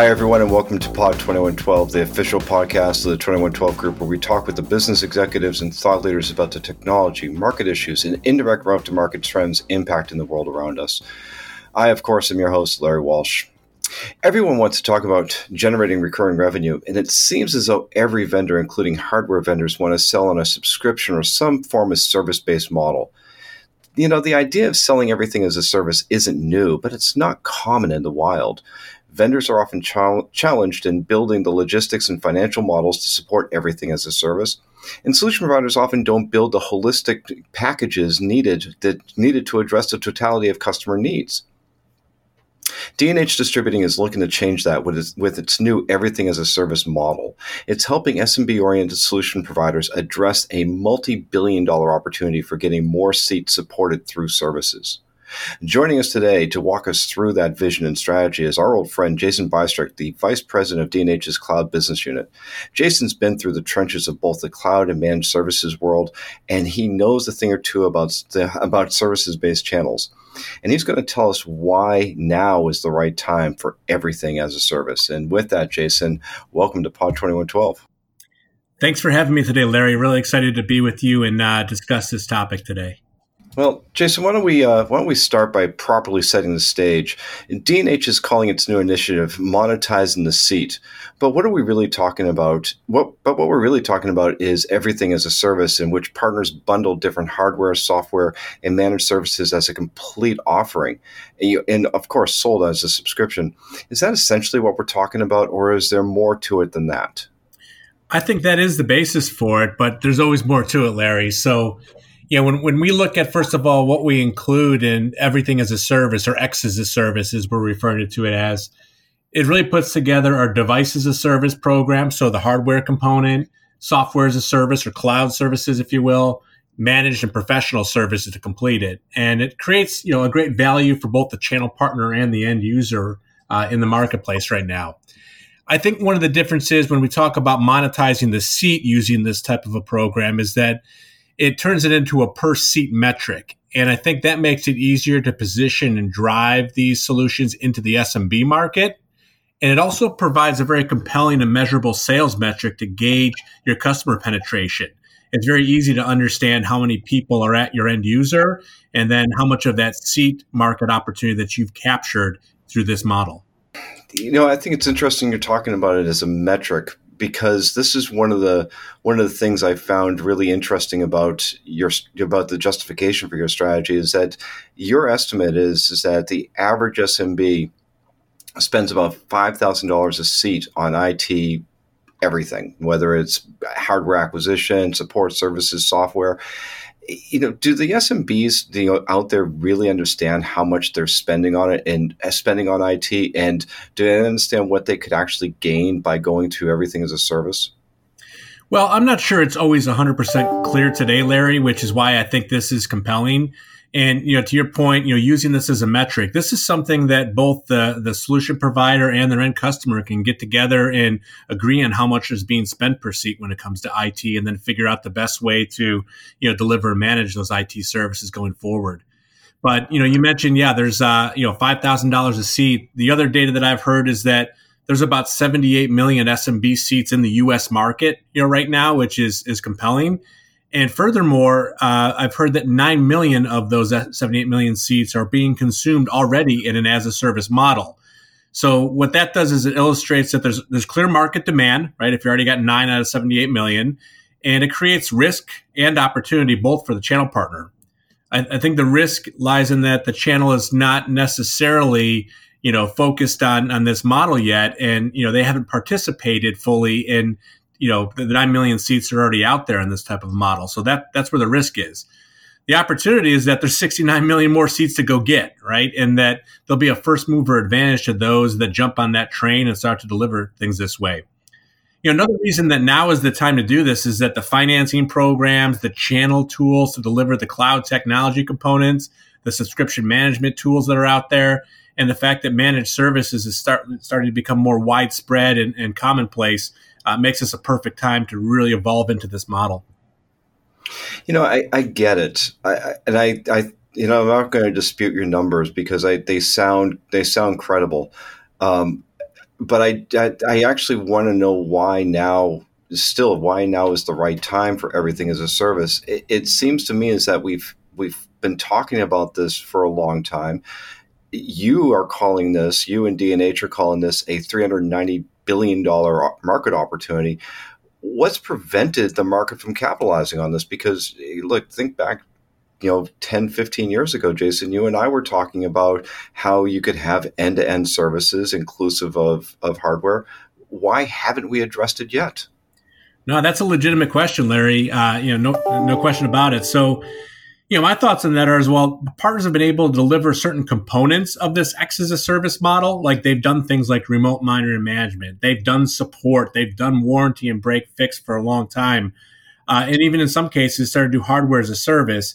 Hi, everyone, and welcome to Pod 2112, the official podcast of the 2112 Group, where we talk with the business executives and thought leaders about the technology, market issues, and indirect route to market trends impacting the world around us. I, of course, am your host, Larry Walsh. Everyone wants to talk about generating recurring revenue, and it seems as though every vendor, including hardware vendors, want to sell on a subscription or some form of service based model. You know, the idea of selling everything as a service isn't new, but it's not common in the wild vendors are often challenged in building the logistics and financial models to support everything as a service. And solution providers often don't build the holistic packages needed that needed to address the totality of customer needs. D&H Distributing is looking to change that with its, with its new everything as a service model. It's helping SMB oriented solution providers address a multi billion dollar opportunity for getting more seats supported through services. Joining us today to walk us through that vision and strategy is our old friend Jason Bystrak, the Vice President of D&H's Cloud Business Unit. Jason's been through the trenches of both the cloud and managed services world, and he knows a thing or two about, about services-based channels. And he's going to tell us why now is the right time for everything as a service. And with that, Jason, welcome to Pod 2112. Thanks for having me today, Larry. Really excited to be with you and uh, discuss this topic today. Well, Jason, why don't we uh, why don't we start by properly setting the stage? D&H is calling its new initiative "monetizing the seat," but what are we really talking about? What but what we're really talking about is everything as a service, in which partners bundle different hardware, software, and managed services as a complete offering, and, you, and of course sold as a subscription. Is that essentially what we're talking about, or is there more to it than that? I think that is the basis for it, but there's always more to it, Larry. So yeah, when, when we look at, first of all, what we include in everything as a service or X as a service, as we're referring to it as, it really puts together our device as a service program. So the hardware component, software as a service or cloud services, if you will, managed and professional services to complete it. And it creates, you know, a great value for both the channel partner and the end user uh, in the marketplace right now. I think one of the differences when we talk about monetizing the seat using this type of a program is that it turns it into a per seat metric. And I think that makes it easier to position and drive these solutions into the SMB market. And it also provides a very compelling and measurable sales metric to gauge your customer penetration. It's very easy to understand how many people are at your end user and then how much of that seat market opportunity that you've captured through this model. You know, I think it's interesting you're talking about it as a metric because this is one of the one of the things I found really interesting about your about the justification for your strategy is that your estimate is is that the average SMB spends about five thousand dollars a seat on IT everything, whether it's hardware acquisition, support services, software you know, do the SMBs you know, out there really understand how much they're spending on it and uh, spending on IT, and do they understand what they could actually gain by going to everything as a service? Well, I'm not sure it's always 100% clear today, Larry, which is why I think this is compelling. And you know, to your point, you know, using this as a metric, this is something that both the the solution provider and their end customer can get together and agree on how much is being spent per seat when it comes to IT, and then figure out the best way to you know deliver and manage those IT services going forward. But you know, you mentioned yeah, there's uh, you know five thousand dollars a seat. The other data that I've heard is that there's about 78 million SMB seats in the U.S. market, you know, right now, which is is compelling. And furthermore, uh, I've heard that 9 million of those 78 million seats are being consumed already in an as a service model. So what that does is it illustrates that there's there's clear market demand, right? If you already got 9 out of 78 million, and it creates risk and opportunity both for the channel partner. I, I think the risk lies in that the channel is not necessarily you know focused on on this model yet and you know they haven't participated fully in you know the, 9 million seats are already out there in this type of model. So that that's where the risk is. The opportunity is that there's 69 million more seats to go get right? And that there'll be a first mover advantage to those that jump on that train and start to deliver things this way. You know another reason that now is the time to do this is that the financing programs the channel tools to deliver the cloud technology components the subscription management tools that are out there and the fact that managed services is start, starting to become more widespread and, and commonplace uh, makes this a perfect time to really evolve into this model. You know, I, I get it, I, I, and I, I, you know, I'm not going to dispute your numbers because I, they sound they sound credible. Um, but I, I, I actually want to know why now. Still, why now is the right time for everything as a service? It, it seems to me is that we've we've been talking about this for a long time. You are calling this, you and D&H are calling this a 390 billion dollar market opportunity. What's prevented the market from capitalizing on this? Because look, think back you know 10 15 years ago jason you and i were talking about how you could have end-to-end services inclusive of, of hardware why haven't we addressed it yet no that's a legitimate question larry uh, you know no, no question about it so you know my thoughts on that are as well partners have been able to deliver certain components of this x as a service model. Like they've done things like remote monitoring management. They've done support. They've done warranty and break fix for a long time. Uh, and even in some cases started to do hardware as a service.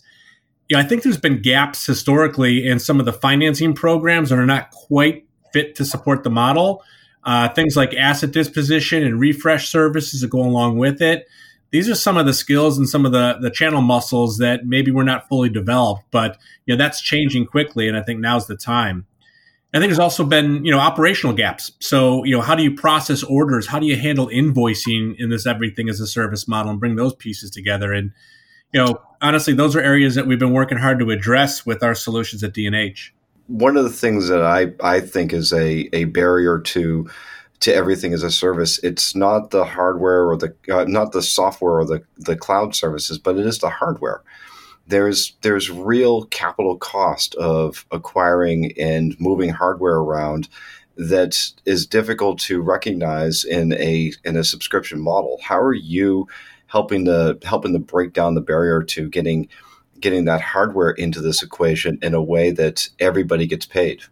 You know, I think there's been gaps historically in some of the financing programs that are not quite fit to support the model. Uh, things like asset disposition and refresh services that go along with it. These are some of the skills and some of the, the channel muscles that maybe were not fully developed, but you know that's changing quickly, and I think now's the time. I think there's also been you know operational gaps. So you know how do you process orders? How do you handle invoicing in this everything as a service model and bring those pieces together? And you know, honestly, those are areas that we've been working hard to address with our solutions at D&H. One of the things that I, I think is a, a barrier to to everything as a service. It's not the hardware or the uh, not the software or the, the cloud services, but it is the hardware. There's there's real capital cost of acquiring and moving hardware around that is difficult to recognize in a in a subscription model. How are you helping to helping to break down the barrier to getting getting that hardware into this equation in a way that everybody gets paid.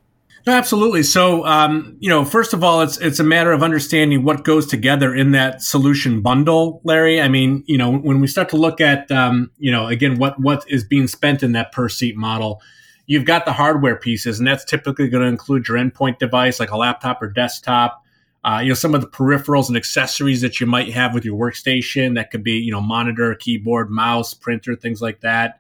Absolutely. So, um, you know, first of all, it's it's a matter of understanding what goes together in that solution bundle, Larry. I mean, you know, when we start to look at, um, you know, again, what what is being spent in that per seat model, you've got the hardware pieces, and that's typically going to include your endpoint device, like a laptop or desktop uh, you know some of the peripherals and accessories that you might have with your workstation that could be you know monitor keyboard mouse printer things like that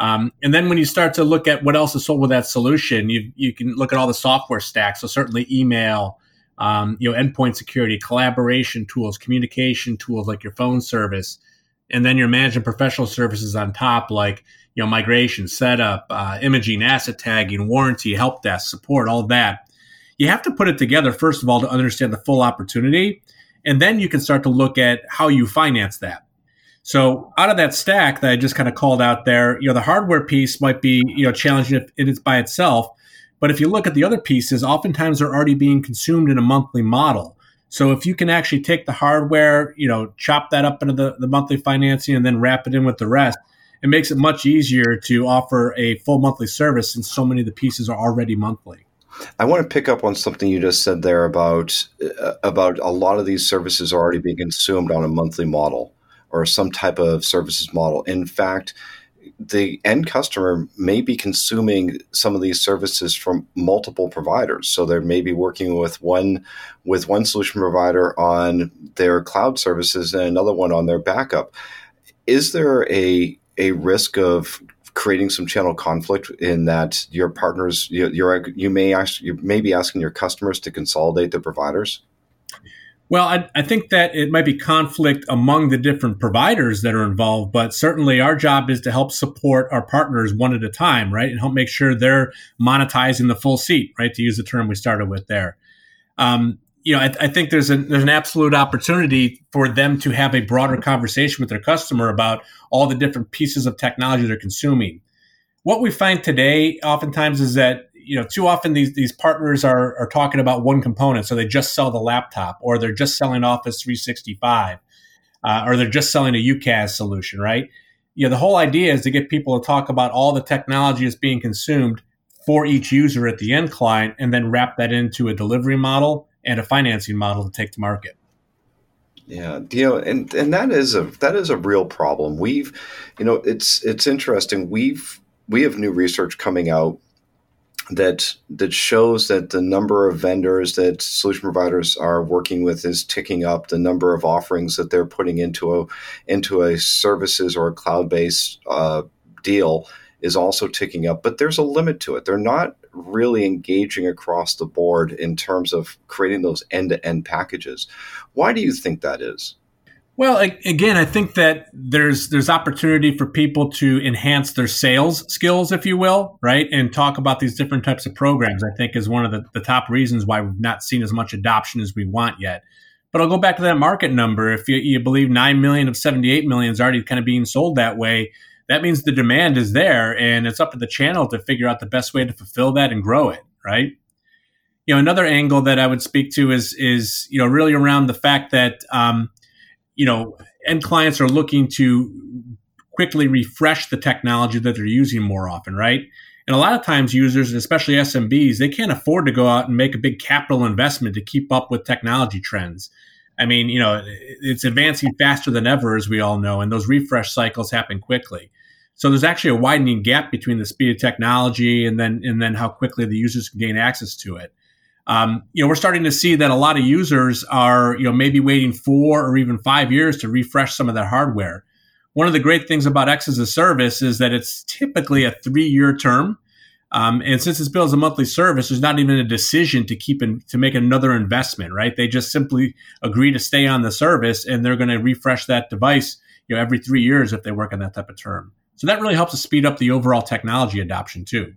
um, and then when you start to look at what else is sold with that solution you, you can look at all the software stacks so certainly email um, you know endpoint security collaboration tools communication tools like your phone service and then your management professional services on top like you know migration setup uh, imaging asset tagging warranty help desk support all that you have to put it together, first of all, to understand the full opportunity. And then you can start to look at how you finance that. So out of that stack that I just kind of called out there, you know, the hardware piece might be, you know, challenging if it is by itself. But if you look at the other pieces, oftentimes they're already being consumed in a monthly model. So if you can actually take the hardware, you know, chop that up into the, the monthly financing and then wrap it in with the rest, it makes it much easier to offer a full monthly service since so many of the pieces are already monthly. I want to pick up on something you just said there about uh, about a lot of these services are already being consumed on a monthly model or some type of services model. In fact, the end customer may be consuming some of these services from multiple providers. So they may be working with one with one solution provider on their cloud services and another one on their backup. Is there a a risk of creating some channel conflict in that your partners you, you may ask you may be asking your customers to consolidate the providers well I, I, think that it might be conflict among the different providers that are involved but certainly our job is to help support our partners one at a time right? And help make sure they're monetizing the full seat right? To use the term we started with there. Um, you know, I, I, think there's an there's an absolute opportunity for them to have a broader conversation with their customer about all the different pieces of technology they're consuming. What we find today, oftentimes, is that you know too often these these partners are are talking about one component, so they just sell the laptop, or they're just selling Office 365, uh, or they're just selling a UCaaS solution, right? You know, the whole idea is to get people to talk about all the technology that's being consumed for each user at the end client, and then wrap that into a delivery model and a financing model to take to market. Yeah, you know, and and that is a that is a real problem. We've, you know, it's it's interesting. We've we have new research coming out that that shows that the number of vendors that solution providers are working with is ticking up. The number of offerings that they're putting into a into a services or a cloud based uh, deal is also ticking up, but there's a limit to it. They're not really engaging across the board in terms of creating those end to end packages. Why do you think that is? Well, again, I think that there's there's opportunity for people to enhance their sales skills, if you will, right, and talk about these different types of programs. I think is one of the, the top reasons why we've not seen as much adoption as we want yet. But I'll go back to that market number. If you, you believe nine million of seventy eight million is already kind of being sold that way, that means the demand is there, and it's up to the channel to figure out the best way to fulfill that and grow it, right? You know, another angle that I would speak to is is you know really around the fact that um, you know, end clients are looking to quickly refresh the technology that they're using more often, right? And a lot of times users, especially SMBs, they can't afford to go out and make a big capital investment to keep up with technology trends. I mean, you know, it's advancing faster than ever, as we all know, and those refresh cycles happen quickly. So there's actually a widening gap between the speed of technology and then and then how quickly the users can gain access to it um, you know, we're starting to see that a lot of users are, you know, maybe waiting four or even five years to refresh some of their hardware. One of the great things about X as a service is that it's typically a three-year term, um, and since it's billed as a monthly service, there's not even a decision to keep in, to make another investment. Right? They just simply agree to stay on the service, and they're going to refresh that device, you know, every three years if they work on that type of term. So that really helps to speed up the overall technology adoption too.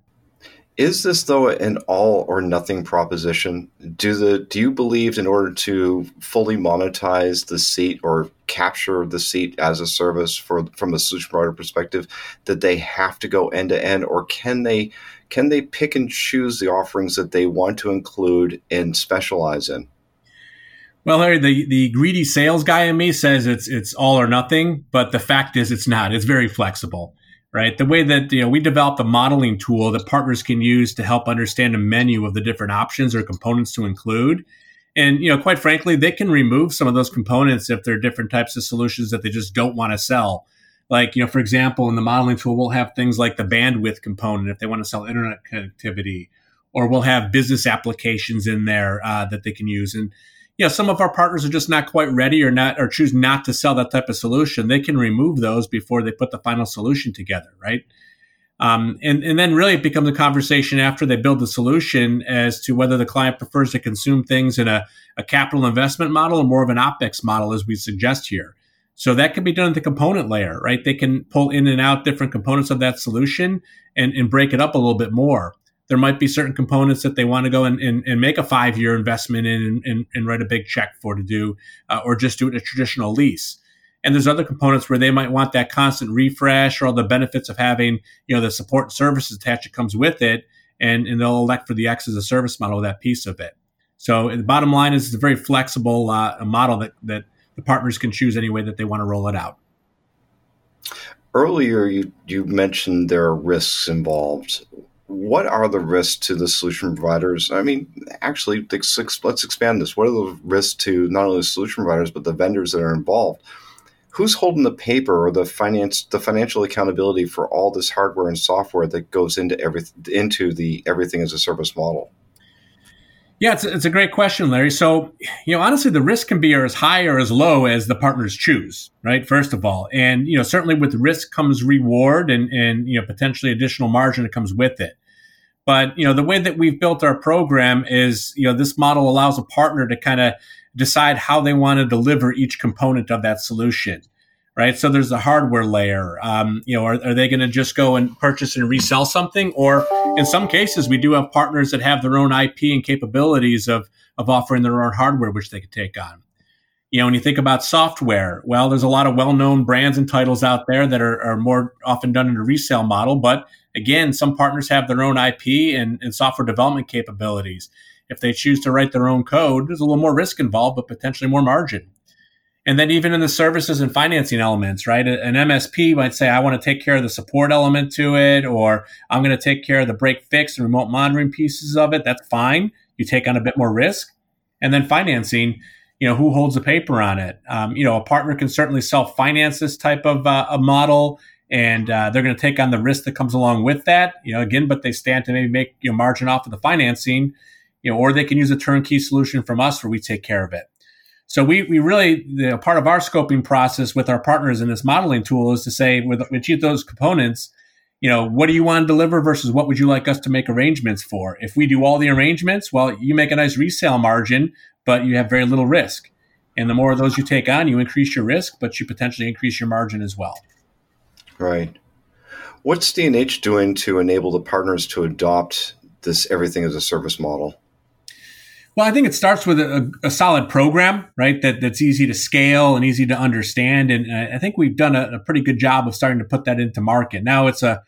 Is this though an all or nothing proposition? Do the do you believe in order to fully monetize the seat or capture the seat as a service for from a solution provider perspective that they have to go end to end or can they can they pick and choose the offerings that they want to include and specialize in? Well, Larry, the, the greedy sales guy in me says it's it's all or nothing, but the fact is it's not. It's very flexible right? The way that you know we developed a modeling tool that partners can use to help understand a menu of the different options or components to include. And you know, quite frankly, they can remove some of those components if there are different types of solutions that they just don't want to sell. Like, you know, for example, in the modeling tool, we'll have things like the bandwidth component if they want to sell internet connectivity, or we'll have business applications in there uh, that they can use. And you know, some of our partners are just not quite ready or not or choose not to sell that type of solution, they can remove those before they put the final solution together, right? Um, and, and then really it becomes a conversation after they build the solution as to whether the client prefers to consume things in a, a capital investment model or more of an OPEX model, as we suggest here. So that can be done at the component layer, right? They can pull in and out different components of that solution and, and break it up a little bit more there might be certain components that they want to go and, and, and make a five year investment in and, and, write a big check for to do, uh, or just do it a traditional lease. And there's other components where they might want that constant refresh or all the benefits of having, you know, the support and services attached that comes with it. And, and they'll elect for the X as a service model, that piece of it. So the bottom line is it's a very flexible uh, model that, that the partners can choose any way that they want to roll it out. Earlier, you, you mentioned there are risks involved what are the risks to the solution providers? I mean, actually, let's expand this. What are the risks to not only the solution providers but the vendors that are involved? Who's holding the paper or the finance, the financial accountability for all this hardware and software that goes into every into the everything as a service model? Yeah, it's, it's a great question, Larry. So, you know, honestly, the risk can be as high or as low as the partners choose, right? First of all, and you know, certainly with risk comes reward and and you know potentially additional margin that comes with it. But you know, the way that we've built our program is, you know, this model allows a partner to kind of decide how they want to deliver each component of that solution, right? So there's the hardware layer. Um, you know, are, are they going to just go and purchase and resell something, or in some cases, we do have partners that have their own IP and capabilities of of offering their own hardware, which they could take on. You know, when you think about software, well, there's a lot of well-known brands and titles out there that are, are more often done in a resale model, but Again, some partners have their own IP and, and software development capabilities. If they choose to write their own code, there's a little more risk involved, but potentially more margin. And then even in the services and financing elements, right? An MSP might say, I want to take care of the support element to it, or I'm going to take care of the break fix and remote monitoring pieces of it. That's fine. You take on a bit more risk. And then financing, you know, who holds the paper on it? Um, you know, a partner can certainly self finance this type of uh, a model and uh, they're going to take on the risk that comes along with that. You know, again, but they stand to maybe make you know margin off of the financing, you know, or they can use a turnkey solution from us where we take care of it. So we we really you know, part of our scoping process with our partners in this modeling tool is to say with, each of those components, you know, what do you want to deliver versus what would you like us to make arrangements for? If we do all the arrangements, well, you make a nice resale margin, but you have very little risk. And the more of those you take on, you increase your risk, but you potentially increase your margin as well. Right. What's D&H doing to enable the partners to adopt this everything as a service model? Well, I think it starts with a, a, solid program, right? That that's easy to scale and easy to understand, and I think we've done a, a, pretty good job of starting to put that into market. Now it's a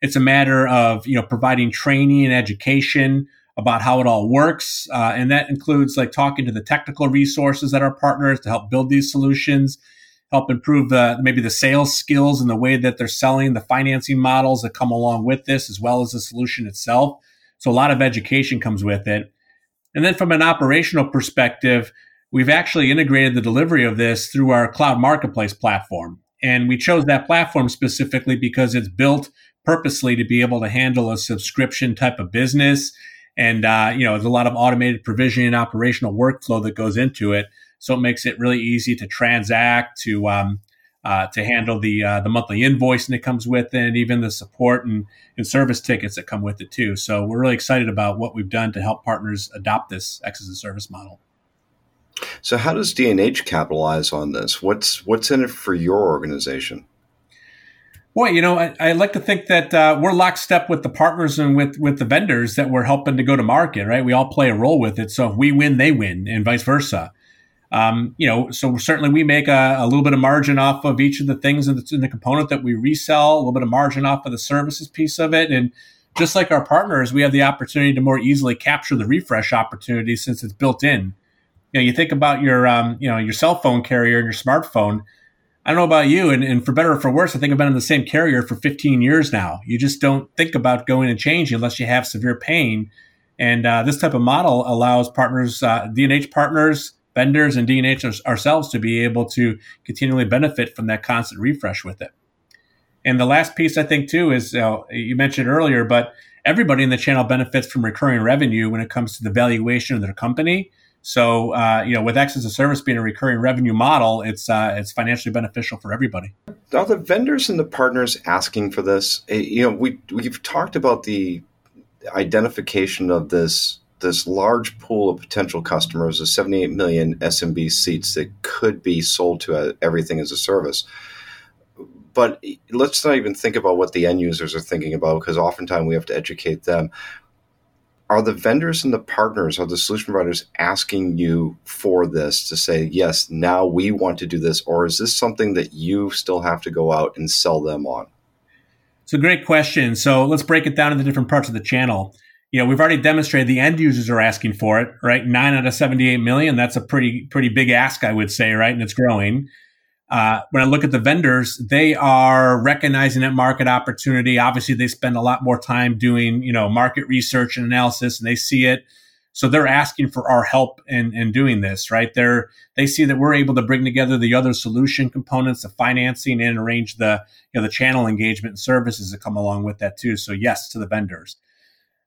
it's a matter of you know providing training and education about how it all works, uh, and that includes like talking to the technical resources that are partners to help build these solutions, help improve the maybe the sales skills and the way that they're selling the financing models that come along with this, as well as the solution itself. So a lot of education comes with it. And then from an operational perspective, we've actually integrated the delivery of this through our cloud marketplace platform. And we chose that platform specifically because it's built purposely to be able to handle a subscription type of business. And, uh, you know, there's a lot of automated provisioning and operational workflow that goes into it. So it makes it really easy to transact, to um, uh, to handle the uh, the monthly invoicing that comes with it, and even the support and, and service tickets that come with it too. So we're really excited about what we've done to help partners adopt this X as a service model. So how does D&H capitalize on this? What's what's in it for your organization? Boy, you know, I, I like to think that uh, we're lockstep with the partners and with with the vendors that we're helping to go to market. Right, we all play a role with it. So if we win, they win, and vice versa. Um, you know, so certainly we make a, a, little bit of margin off of each of the things in the, in the, component that we resell, a little bit of margin off of the services piece of it. And just like our partners, we have the opportunity to more easily capture the refresh opportunity since it's built in. You know, you think about your, um, you know, your cell phone carrier and your smartphone. I don't know about you, and, and for better or for worse, I think I've been on the same carrier for 15 years now. You just don't think about going and changing unless you have severe pain. And uh, this type of model allows partners, uh, D&H partners, vendors and D&H ourselves to be able to continually benefit from that constant refresh with it. And the last piece I think too is uh, you mentioned earlier, but everybody in the channel benefits from recurring revenue when it comes to the valuation of their company. So uh, you know, with X as a service being a recurring revenue model, it's uh, it's financially beneficial for everybody. Now, the vendors and the partners asking for this, eh, you know, we we've talked about the identification of this this large pool of potential customers, the 78 million SMB seats that could be sold to a, everything as a service. But let's not even think about what the end users are thinking about because oftentimes we have to educate them. Are the vendors and the partners, are the solution providers asking you for this to say, yes, now we want to do this? Or is this something that you still have to go out and sell them on? It's a great question. So let's break it down into different parts of the channel you know, we've already demonstrated the end users are asking for it, right? Nine out of 78 million. That's a pretty, pretty big ask, I would say, right? And it's growing. Uh, when I look at the vendors, they are recognizing that market opportunity. Obviously, they spend a lot more time doing, you know, market research and analysis, and they see it. So they're asking for our help in, in doing this, right? They're they see that we're able to bring together the other solution components, the financing, and arrange the you know the channel engagement and services that come along with that too. So yes to the vendors.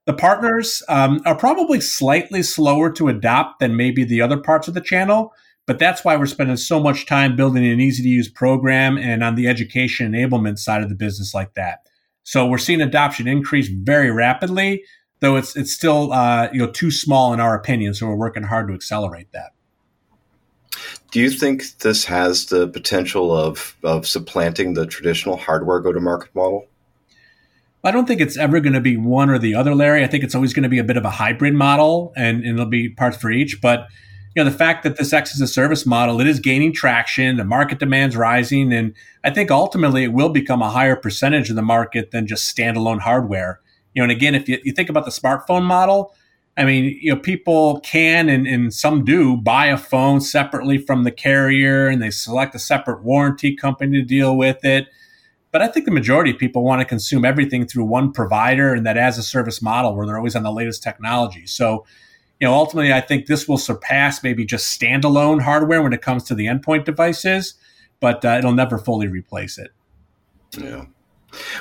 The partners um, are probably slightly slower to adopt than maybe the other parts of the channel, but that's why we're spending so much time building an easy to use program and on the education enablement side of the business like that. So we're seeing adoption increase very rapidly, though it's it's still uh, you know too small in our opinion. So we're working hard to accelerate that. Do you think this has the potential of of supplanting the traditional hardware go to market model? I don't think it's ever going to be one or the other, Larry. I think it's always going to be a bit of a hybrid model, and, and there'll be parts for each. But you know, the fact that this X is a service model, it is gaining traction. The market demand's rising, and I think ultimately it will become a higher percentage of the market than just standalone hardware. You know, and again, if you, you think about the smartphone model, I mean, you know, people can and, and some do buy a phone separately from the carrier, and they select a separate warranty company to deal with it but I think the majority of people want to consume everything through one provider and that as a service model where they're always on the latest technology. So, you know, ultimately, I think this will surpass maybe just standalone hardware when it comes to the endpoint devices, but uh, it'll never fully replace it. Yeah.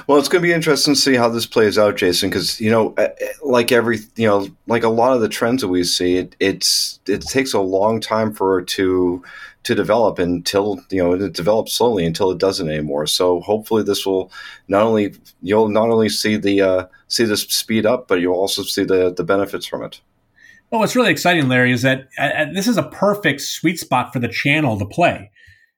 Well, it's going to be interesting to see how this plays out, Jason, because you know, eh, eh, like every you know, like a lot of the trends that we see, it, it's it takes a long time for to to develop until you know it develops slowly until it doesn't anymore. So hopefully, this will not only you'll not only see the uh, see this speed up, but you'll also see the the benefits from it. Well, what's really exciting, Larry, is that uh, this is a perfect sweet spot for the channel to play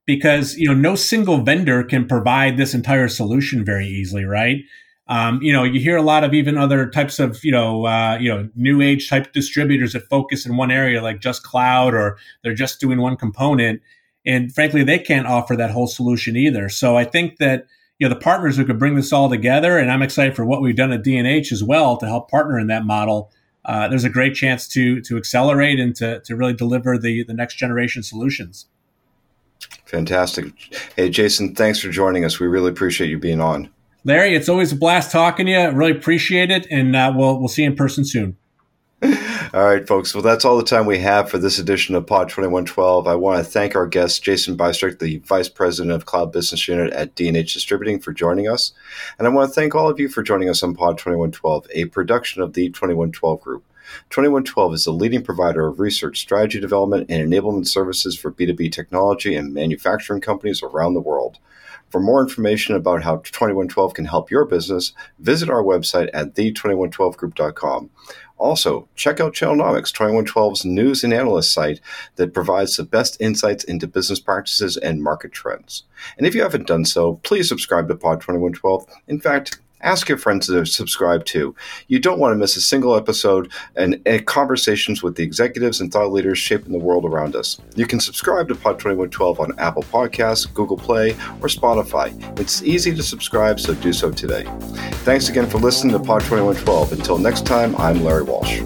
because you know no single vendor can provide this entire solution very easily, right? Um, you know, you hear a lot of even other types of you know uh, you know new age type distributors that focus in one area, like just cloud, or they're just doing one component, and frankly, they can't offer that whole solution either. So I think that you know the partners who could bring this all together, and I'm excited for what we've done at D&H as well to help partner in that model. Uh, there's a great chance to to accelerate and to to really deliver the the next generation solutions. Fantastic. Hey, Jason, thanks for joining us. We really appreciate you being on. Larry, it's always a blast talking to you. Really appreciate it, and uh, we'll we'll see you in person soon. all right, folks. Well, that's all the time we have for this edition of Pod 2112. I want to thank our guest, Jason Bystrak, the Vice President of Cloud Business Unit at D&H Distributing, for joining us. And I want to thank all of you for joining us on Pod 2112, a production of the 2112 Group. 2112 is the leading provider of research, strategy development, and enablement services for B2B technology and manufacturing companies around the world. For more information about how 2112 can help your business, visit our website at the2112group.com. Also, check out Channelnomics, 2112's news and analyst site that provides the best insights into business practices and market trends. And if you haven't done so, please subscribe to Pod 2112. In fact, ask your friends to subscribe too. You don't want to miss a single episode and, and, conversations with the executives and thought leaders shaping the world around us. You can subscribe to Pod 2112 on Apple Podcasts, Google Play, or Spotify. It's easy to subscribe, so do so today. Thanks again for listening to Pod 2112. Until next time, I'm Larry Walsh.